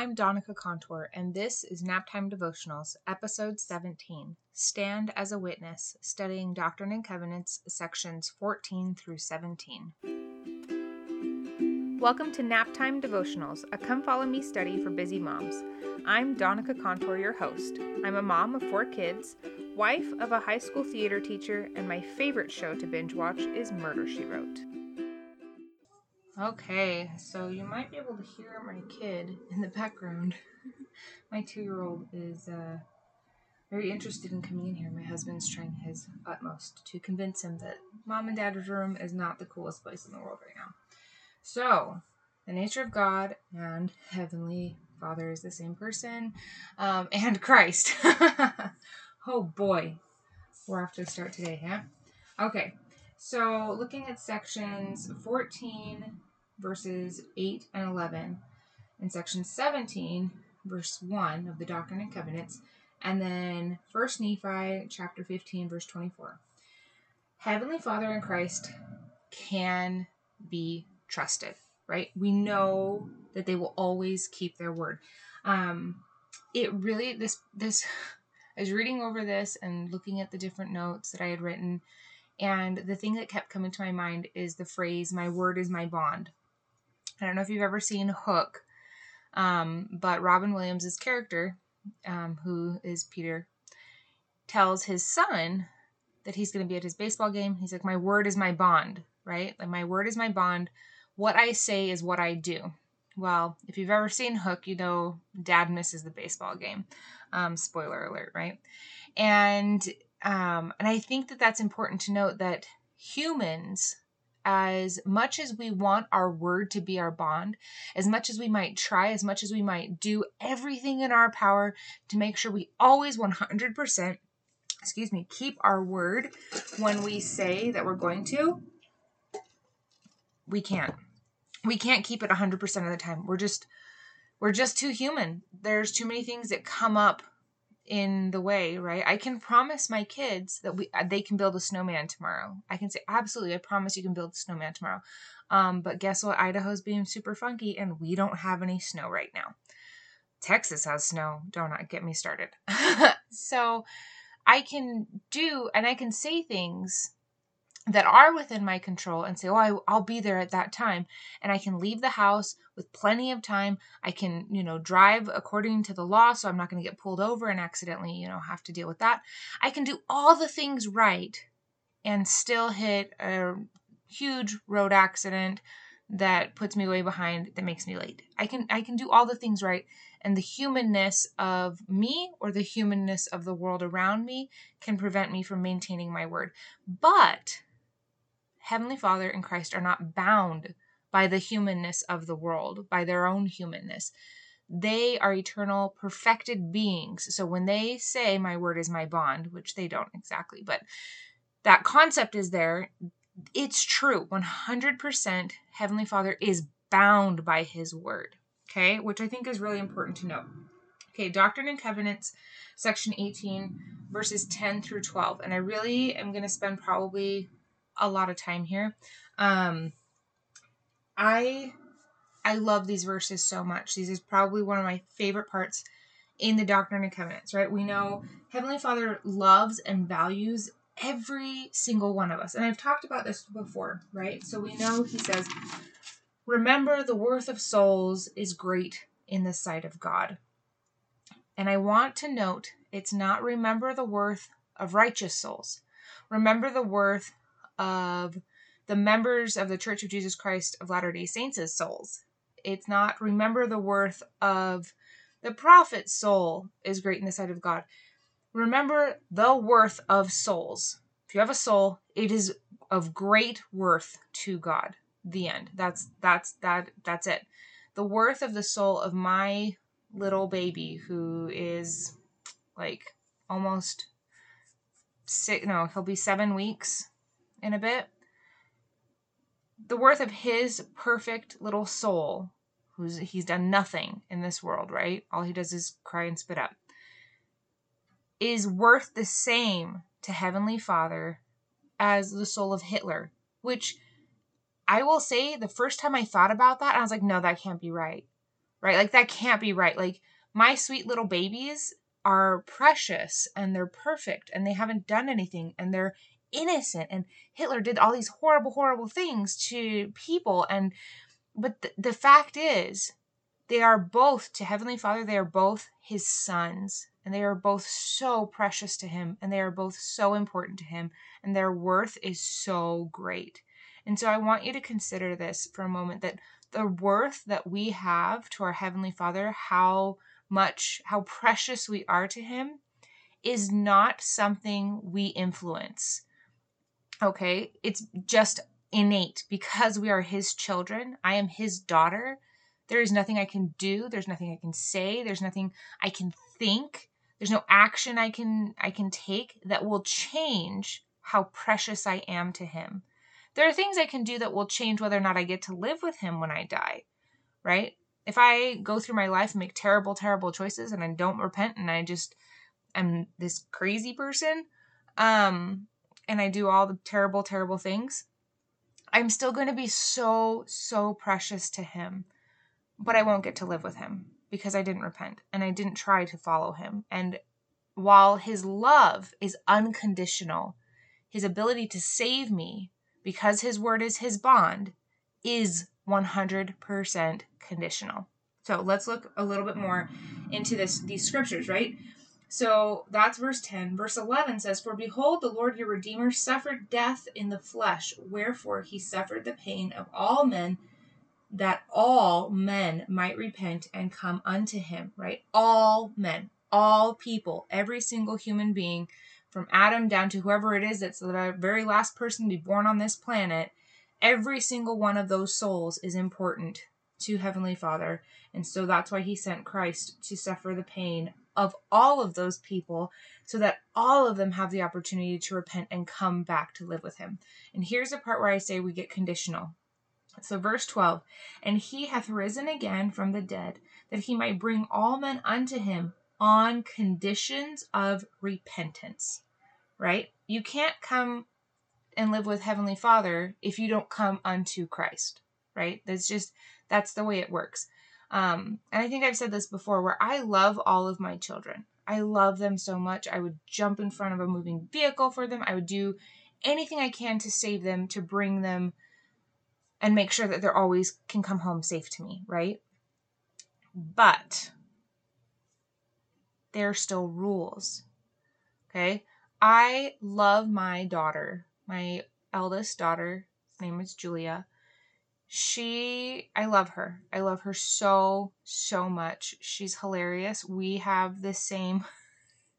I'm Donica Contour, and this is Naptime Devotionals, Episode 17 Stand as a Witness, studying Doctrine and Covenants, sections 14 through 17. Welcome to Naptime Devotionals, a come follow me study for busy moms. I'm Donica Contour, your host. I'm a mom of four kids, wife of a high school theater teacher, and my favorite show to binge watch is Murder She Wrote. Okay, so you might be able to hear my kid in the background. my two year old is uh, very interested in coming in here. My husband's trying his utmost to convince him that mom and dad's room is not the coolest place in the world right now. So, the nature of God and Heavenly Father is the same person, um, and Christ. oh boy, we're off to start today, huh? Okay, so looking at sections 14 verses 8 and 11, in section 17, verse 1 of the Doctrine and Covenants, and then 1 Nephi chapter 15, verse 24. Heavenly Father in Christ can be trusted, right? We know that they will always keep their word. Um, it really this this I was reading over this and looking at the different notes that I had written, and the thing that kept coming to my mind is the phrase "My word is my bond." I don't know if you've ever seen Hook, um, but Robin Williams' character, um, who is Peter, tells his son that he's going to be at his baseball game. He's like, My word is my bond, right? Like, my word is my bond. What I say is what I do. Well, if you've ever seen Hook, you know dad misses the baseball game. Um, spoiler alert, right? And um, and I think that that's important to note that humans as much as we want our word to be our bond, as much as we might try, as much as we might do everything in our power to make sure we always 100%, excuse me, keep our word when we say that we're going to, we can't. We can't keep it 100% of the time. We're just we're just too human. There's too many things that come up in the way, right? I can promise my kids that we uh, they can build a snowman tomorrow. I can say absolutely, I promise you can build a snowman tomorrow. Um, but guess what? Idaho's being super funky, and we don't have any snow right now. Texas has snow. Don't get me started. so I can do and I can say things that are within my control and say, oh, I, I'll be there at that time. And I can leave the house with plenty of time. I can, you know, drive according to the law so I'm not going to get pulled over and accidentally, you know, have to deal with that. I can do all the things right and still hit a huge road accident that puts me way behind that makes me late. I can I can do all the things right and the humanness of me or the humanness of the world around me can prevent me from maintaining my word. But Heavenly Father and Christ are not bound by the humanness of the world, by their own humanness. They are eternal, perfected beings. So when they say, My word is my bond, which they don't exactly, but that concept is there, it's true. 100% Heavenly Father is bound by his word. Okay, which I think is really important to note. Okay, Doctrine and Covenants, section 18, verses 10 through 12. And I really am going to spend probably a lot of time here. Um, I I love these verses so much. These is probably one of my favorite parts in the Doctrine and Covenants, right? We know Heavenly Father loves and values every single one of us. And I've talked about this before, right? So we know He says, Remember, the worth of souls is great in the sight of God. And I want to note it's not remember the worth of righteous souls. Remember the worth of the members of the Church of Jesus Christ of Latter day Saints' souls. It's not remember the worth of the prophet's soul is great in the sight of God. Remember the worth of souls. If you have a soul, it is of great worth to God. The end. That's that's that that's it. The worth of the soul of my little baby who is like almost six no, he'll be 7 weeks in a bit. The worth of his perfect little soul, who's he's done nothing in this world, right? All he does is cry and spit up, is worth the same to Heavenly Father as the soul of Hitler, which I will say the first time I thought about that, I was like, no, that can't be right. right? Like that can't be right. Like my sweet little babies are precious and they're perfect and they haven't done anything and they're innocent and Hitler did all these horrible horrible things to people and but the, the fact is they are both to heavenly father they are both his sons and they are both so precious to him and they are both so important to him and their worth is so great. And so i want you to consider this for a moment that the worth that we have to our heavenly father how much how precious we are to him is not something we influence okay? It's just innate. Because we are his children i am his daughter there is nothing i can do there's nothing i can say there's nothing i can think there's no action i can i can take that will change how precious i am to him. There are things i can do that will change whether or not i get to live with him when i die right? If I go through my life and make terrible, terrible choices and I don't repent and I just am this crazy person, um, and I do all the terrible, terrible things, I'm still going to be so, so precious to him. But I won't get to live with him because I didn't repent and I didn't try to follow him. And while his love is unconditional, his ability to save me because his word is his bond is 100% conditional. So let's look a little bit more into this these scriptures, right? So that's verse 10. Verse 11 says, For behold, the Lord your Redeemer suffered death in the flesh, wherefore he suffered the pain of all men, that all men might repent and come unto him, right? All men, all people, every single human being, from Adam down to whoever it is that's the very last person to be born on this planet, every single one of those souls is important to Heavenly Father. And so that's why he sent Christ to suffer the pain of all of those people so that all of them have the opportunity to repent and come back to live with him. And here's the part where I say we get conditional. So, verse 12, and he hath risen again from the dead, that he might bring all men unto him on conditions of repentance. Right? You can't come and live with Heavenly Father if you don't come unto Christ, right? That's just, that's the way it works. Um, and I think I've said this before where I love all of my children. I love them so much. I would jump in front of a moving vehicle for them. I would do anything I can to save them, to bring them and make sure that they're always can come home safe to me, right? But there are still rules. Okay? I love my daughter my eldest daughter, name is Julia. She, I love her. I love her so, so much. She's hilarious. We have the same,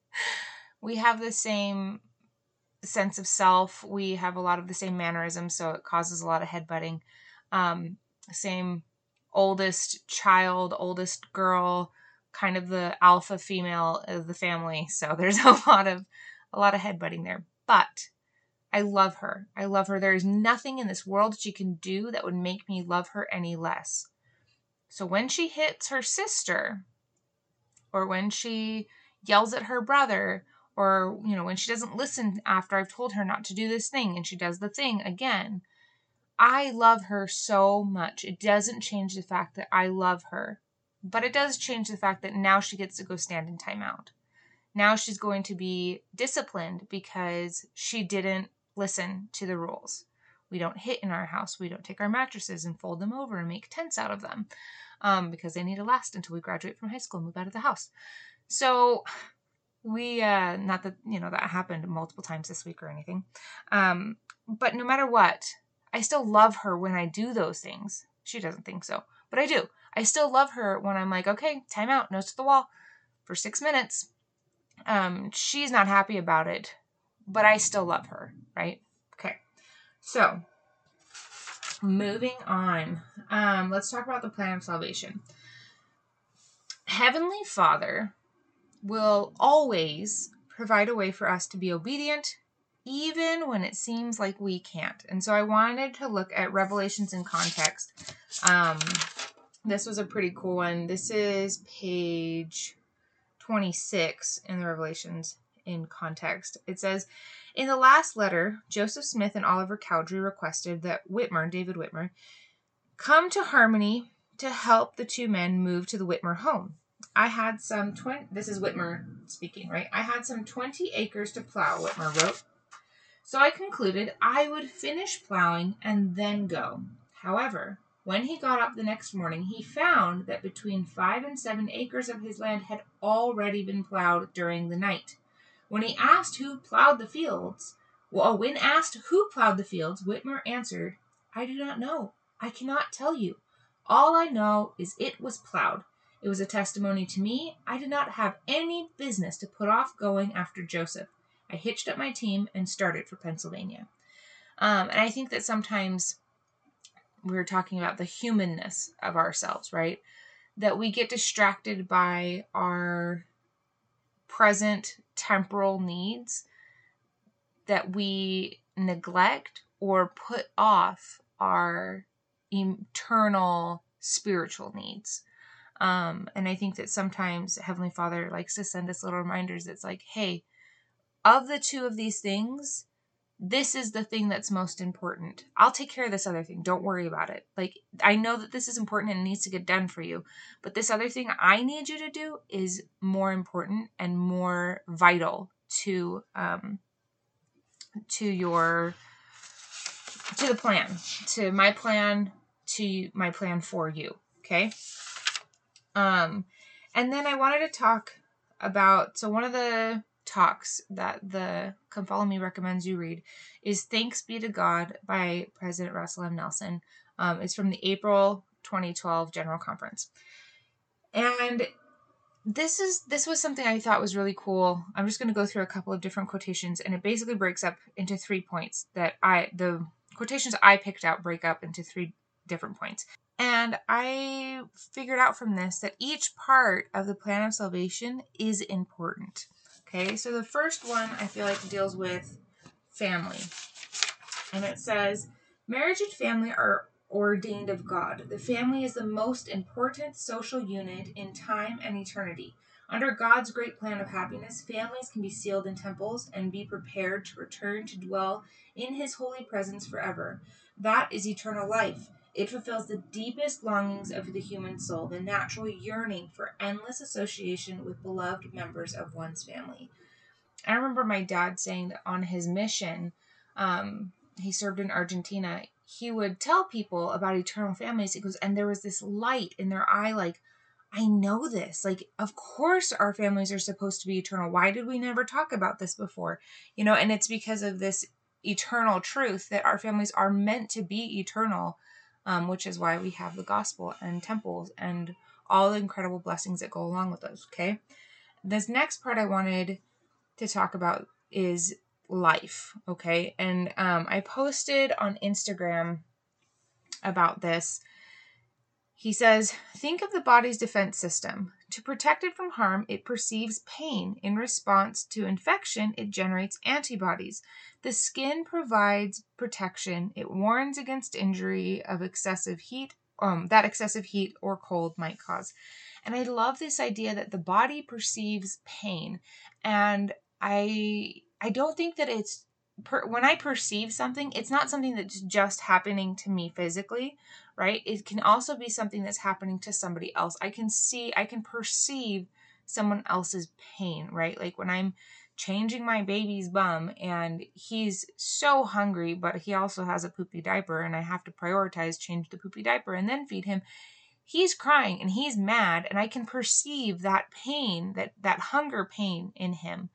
we have the same sense of self. We have a lot of the same mannerisms, so it causes a lot of headbutting. Um, same oldest child, oldest girl, kind of the alpha female of the family. So there's a lot of a lot of headbutting there. But I love her. I love her. There is nothing in this world she can do that would make me love her any less. So when she hits her sister, or when she yells at her brother, or, you know, when she doesn't listen after I've told her not to do this thing and she does the thing again, I love her so much. It doesn't change the fact that I love her, but it does change the fact that now she gets to go stand in timeout. Now she's going to be disciplined because she didn't listen to the rules. We don't hit in our house. We don't take our mattresses and fold them over and make tents out of them um, because they need to last until we graduate from high school and move out of the house. So we, uh, not that, you know, that happened multiple times this week or anything. Um, but no matter what, I still love her when I do those things. She doesn't think so, but I do. I still love her when I'm like, okay, time out, nose to the wall for six minutes. Um, she's not happy about it but I still love her, right? Okay. So, moving on. Um, let's talk about the plan of salvation. Heavenly Father will always provide a way for us to be obedient even when it seems like we can't. And so I wanted to look at Revelations in context. Um, this was a pretty cool one. This is page 26 in the Revelations in context. It says, in the last letter, Joseph Smith and Oliver Cowdery requested that Whitmer, David Whitmer, come to Harmony to help the two men move to the Whitmer home. I had some 20, this is Whitmer speaking, right? I had some 20 acres to plow, Whitmer wrote. So I concluded I would finish plowing and then go. However, when he got up the next morning, he found that between five and seven acres of his land had already been plowed during the night. When he asked who plowed the fields, well, when asked who plowed the fields, Whitmer answered, I do not know. I cannot tell you. All I know is it was plowed. It was a testimony to me. I did not have any business to put off going after Joseph. I hitched up my team and started for Pennsylvania. Um, and I think that sometimes we're talking about the humanness of ourselves, right? That we get distracted by our present temporal needs that we neglect or put off our eternal spiritual needs. Um, and I think that sometimes Heavenly Father likes to send us little reminders that's like, hey, of the two of these things, this is the thing that's most important. I'll take care of this other thing. Don't worry about it. Like, I know that this is important and needs to get done for you, but this other thing I need you to do is more important and more vital to, um, to your, to the plan, to my plan, to my plan for you. Okay. Um, and then I wanted to talk about, so one of the talks that the Come Follow Me recommends you read is Thanks Be to God by President Russell M. Nelson. Um, it's from the April 2012 General Conference. And this is this was something I thought was really cool. I'm just going to go through a couple of different quotations and it basically breaks up into three points that I the quotations I picked out break up into three different points. And I figured out from this that each part of the plan of salvation is important. Okay, so the first one I feel like deals with family. And it says, Marriage and family are ordained of God. The family is the most important social unit in time and eternity. Under God's great plan of happiness, families can be sealed in temples and be prepared to return to dwell in His holy presence forever. That is eternal life. It fulfills the deepest longings of the human soul, the natural yearning for endless association with beloved members of one's family. I remember my dad saying that on his mission, um, he served in Argentina, he would tell people about eternal families. He goes, and there was this light in their eye, like, I know this. Like, of course, our families are supposed to be eternal. Why did we never talk about this before? You know, and it's because of this eternal truth that our families are meant to be eternal um, which is why we have the gospel and temples and all the incredible blessings that go along with those. Okay. This next part I wanted to talk about is life. Okay. And um, I posted on Instagram about this. He says, Think of the body's defense system. To protect it from harm, it perceives pain. In response to infection, it generates antibodies. The skin provides protection. It warns against injury of excessive heat, um, that excessive heat or cold might cause. And I love this idea that the body perceives pain. And I I don't think that it's per, when I perceive something, it's not something that's just happening to me physically, right? It can also be something that's happening to somebody else. I can see, I can perceive someone else's pain, right? Like when I'm changing my baby's bum and he's so hungry, but he also has a poopy diaper and I have to prioritize change the poopy diaper and then feed him. He's crying and he's mad and I can perceive that pain, that that hunger pain in him.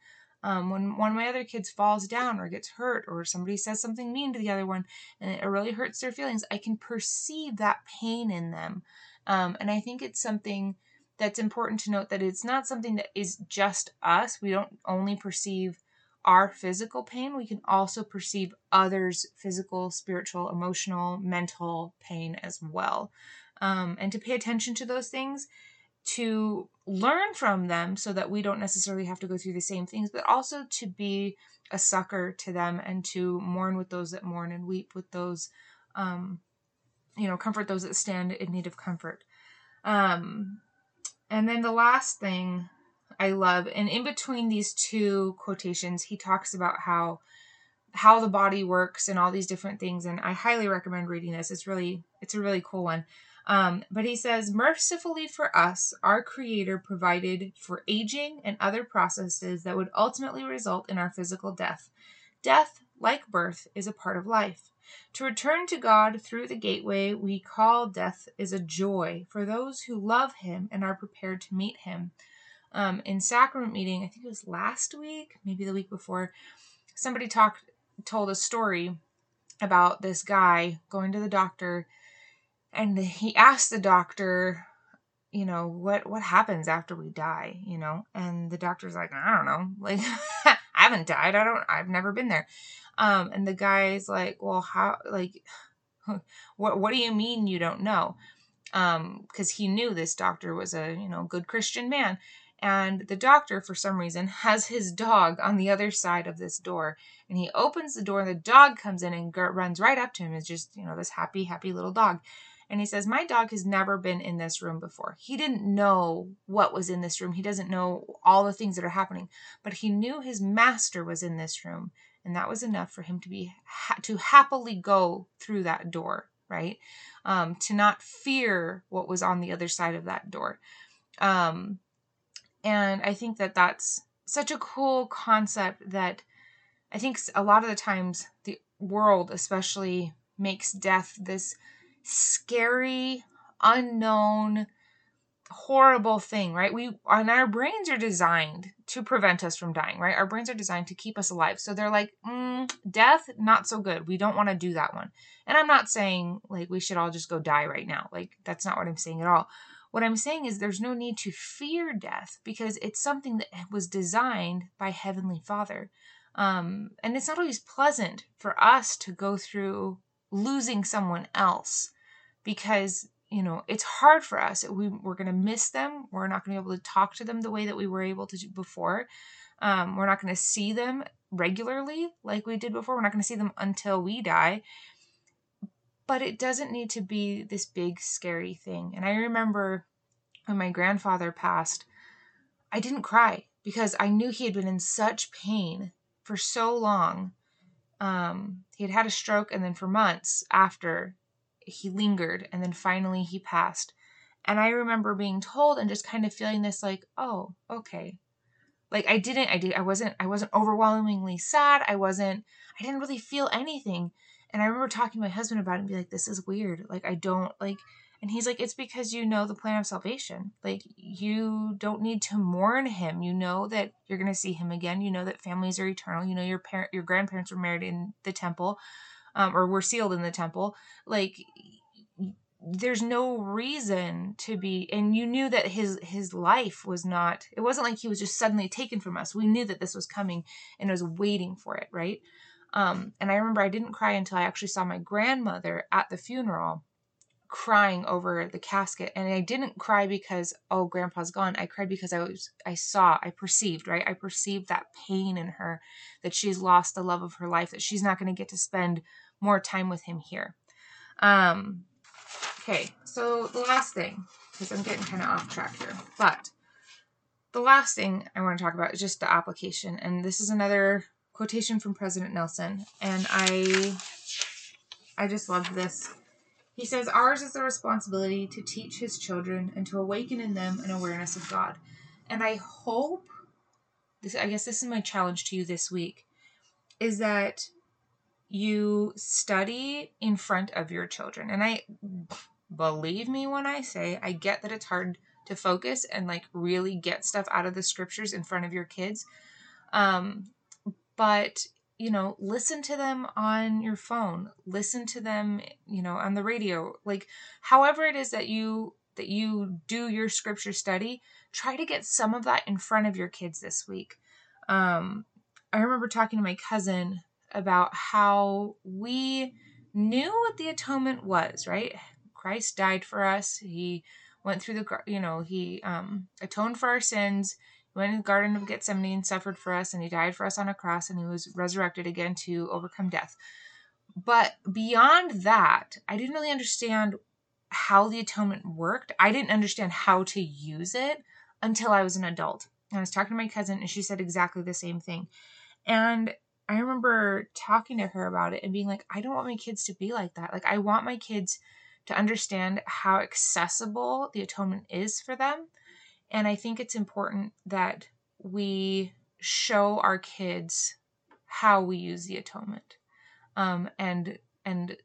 Um, when one of my other kids falls down or gets hurt or somebody says something mean to the other one and it really hurts their feelings, I can perceive that pain in them. Um, and I think it's something that's important to note that it's not something that is just us. We don't only perceive our physical pain, we can also perceive others' physical, spiritual, emotional, mental pain as well. Um, and to pay attention to those things to learn from them so that we don't necessarily have to go through the same things, but also to be a succor to them and to mourn with those that mourn and weep with those, um, you know, comfort those that stand in need of comfort. Um, and then the last thing I love, and in between these two quotations, he talks about how how the body works and all these different things and i highly recommend reading this it's really it's a really cool one Um, but he says, mercifully for us, our Creator provided for aging and other processes that would ultimately result in our physical death. Death, like birth, is a part of life. To return to God through the gateway we call death is a joy for those who love Him and are prepared to meet Him. Um, in sacrament meeting, I think it was last week, maybe the week before, somebody talked told a story about this guy going to the doctor and he asked the doctor you know what what happens after we die you know? And the doctor's like i don't know. Like i haven't died. I don't i've never been there. Um and the guy's like well how like what what do you mean you don't know? Um because he knew this doctor was a you know good christian man. And the doctor for some reason has his dog on the other side of this door. And he opens the door and the dog comes in and runs right up to him. It's just you know this happy happy little dog and he says, My dog has never been in this room before. He didn't know what was in this room. He doesn't know all the things that are happening, but he knew his master was in this room. And that was enough for him to be to happily go through that door, right? Um, to not fear what was on the other side of that door. Um, and I think that that's such a cool concept that I think a lot of the times the world, especially, makes death this scary, unknown, horrible thing, right? We and our brains are designed to prevent us from dying, right? Our brains are designed to keep us alive. So they're like, mm, death, not so good. We don't want to do that one. And I'm not saying like we should all just go die right now. Like that's not what I'm saying at all. What I'm saying is there's no need to fear death because it's something that was designed by Heavenly Father. Um, and it's not always pleasant for us to go through losing someone else because you know it's hard for us. We, we're going to miss them. We're not going to be able to talk to them the way that we were able to before. Um, we're not going to see them regularly like we did before. We're not going to see them until we die. But it doesn't need to be this big scary thing. And i remember when my grandfather passed i didn't cry because i knew he had been in such pain for so long. Um, he had had a stroke and then for months after he lingered and then finally he passed. And I remember being told and just kind of feeling this like, oh, okay. Like I didn't I did I wasn't I wasn't overwhelmingly sad. I wasn't I didn't really feel anything. And I remember talking to my husband about it and be like, this is weird. Like I don't like and he's like, it's because you know the plan of salvation. Like, you don't need to mourn him. You know that you're going to see him again. You know that families are eternal. You know your parent, your grandparents were married in the temple um, or were sealed in the temple. Like there's no reason to be and you knew that his his life was not it wasn't like he was just suddenly taken from us. We knew that this was coming and was waiting for it right? Um and i remember i didn't cry until i actually saw my grandmother at the funeral crying over the casket. And i didn't cry because oh grandpa's gone. I cried because i was i saw i perceived right? I perceived that pain in her that she's lost the love of her life that she's not going to get to spend more time with him here. Um, okay, so the last thing, because I'm getting kind of off track here, but the last thing I want to talk about is just the application. And this is another quotation from President Nelson. And I I just love this. He says, Ours is the responsibility to teach his children and to awaken in them an awareness of God. And I hope this I guess this is my challenge to you this week, is that you study in front of your children. And I believe me when I say I get that it's hard to focus and like really get stuff out of the scriptures in front of your kids. Um, but you know, listen to them on your phone, listen to them, you know, on the radio, like however it is that you that you do your scripture study, try to get some of that in front of your kids this week. Um, I remember talking to my cousin about how we knew what the atonement was, right? Christ died for us. He went through the, you know, he um, atoned for our sins. He went in the Garden of Gethsemane and suffered for us, and he died for us on a cross, and he was resurrected again to overcome death. But beyond that, I didn't really understand how the atonement worked. I didn't understand how to use it until I was an adult. I was talking to my cousin, and she said exactly the same thing. And I remember talking to her about it and being like, I don't want my kids to be like that. Like, I want my kids to understand how accessible the atonement is for them. And I think it's important that we show our kids how we use the atonement um, and and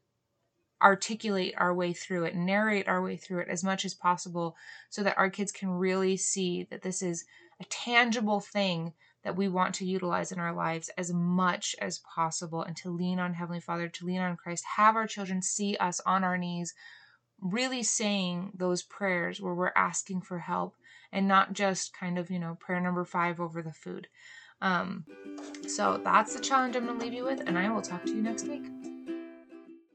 articulate our way through it, narrate our way through it as much as possible so that our kids can really see that this is a tangible thing that we want to utilize in our lives as much as possible and to lean on Heavenly Father, to lean on Christ, have our children see us on our knees, really saying those prayers where we're asking for help and not just kind of, you know, prayer number five over the food. Um, so that's the challenge I'm going to leave you with, and I will talk to you next week.